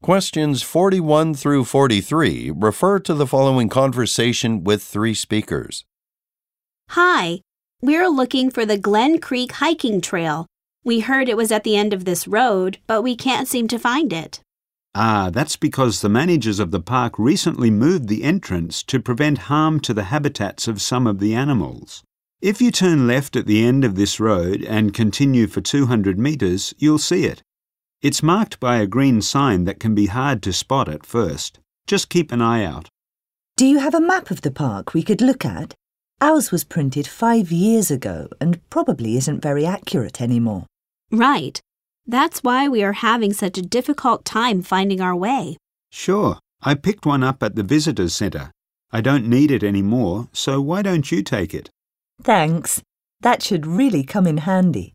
Questions 41 through 43 refer to the following conversation with three speakers. Hi, we're looking for the Glen Creek hiking trail. We heard it was at the end of this road, but we can't seem to find it. Ah, that's because the managers of the park recently moved the entrance to prevent harm to the habitats of some of the animals. If you turn left at the end of this road and continue for 200 metres, you'll see it. It's marked by a green sign that can be hard to spot at first. Just keep an eye out. Do you have a map of the park we could look at? Ours was printed five years ago and probably isn't very accurate anymore. Right. That's why we are having such a difficult time finding our way. Sure, I picked one up at the visitors centre. I don't need it anymore, so why don't you take it? Thanks. That should really come in handy.